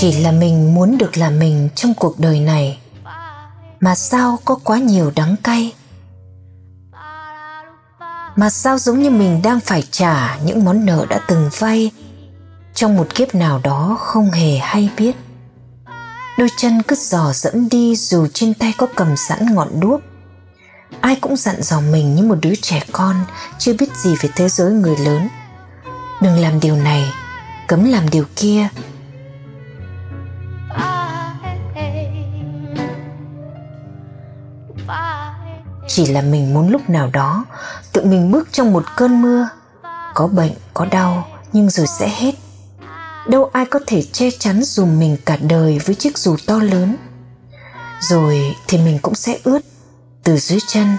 chỉ là mình muốn được là mình trong cuộc đời này. Mà sao có quá nhiều đắng cay? Mà sao giống như mình đang phải trả những món nợ đã từng vay trong một kiếp nào đó không hề hay biết? Đôi chân cứ dò dẫm đi dù trên tay có cầm sẵn ngọn đuốc. Ai cũng dặn dò mình như một đứa trẻ con chưa biết gì về thế giới người lớn. Đừng làm điều này, cấm làm điều kia. Chỉ là mình muốn lúc nào đó, tự mình bước trong một cơn mưa. Có bệnh, có đau, nhưng rồi sẽ hết. Đâu ai có thể che chắn dùm mình cả đời với chiếc dù to lớn. Rồi thì mình cũng sẽ ướt từ dưới chân.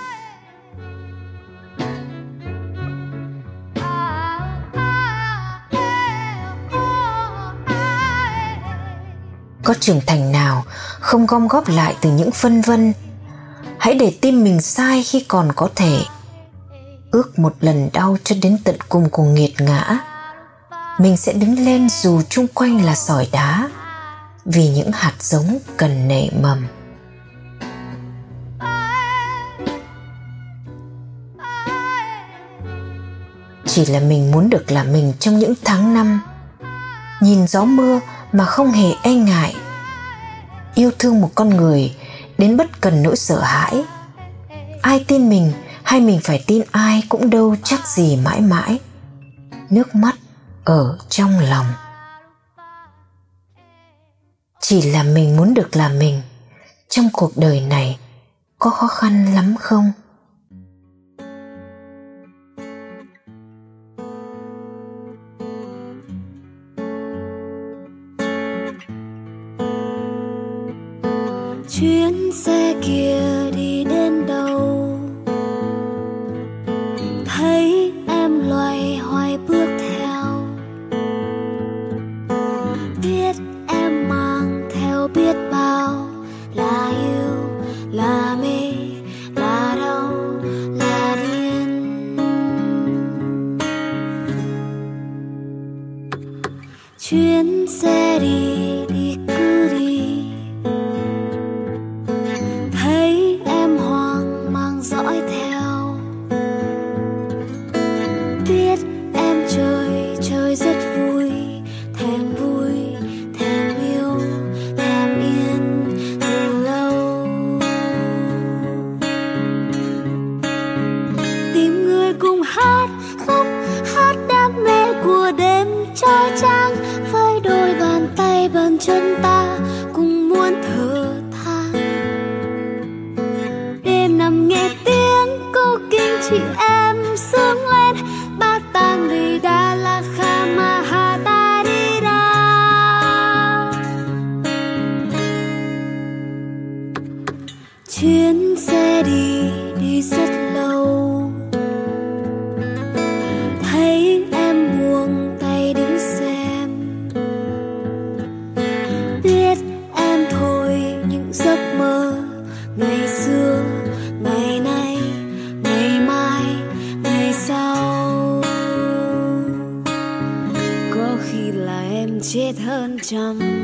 Có trưởng thành nào không gom góp lại từ những phân vân hãy để tim mình sai khi còn có thể. Ước một lần đau cho đến tận cùng của nghiệt ngã. Mình sẽ đứng lên dù chung quanh là sỏi đá, vì những hạt giống cần nảy mầm. Chỉ là mình muốn được là mình trong những tháng năm. Nhìn gió mưa mà không hề e ngại. Yêu thương một con người đến bất cần nỗi sợ hãi. Ai tin mình hay mình phải tin ai cũng đâu chắc gì mãi mãi. Nước mắt ở trong lòng. Chỉ là mình muốn được là mình. Trong cuộc đời này có khó khăn lắm không? Chuyến xe kia. Chị. Em sướng lên, bát tan đi đã la kha ma ha ta đi chuyến xe đi đi rất lâu. Có khi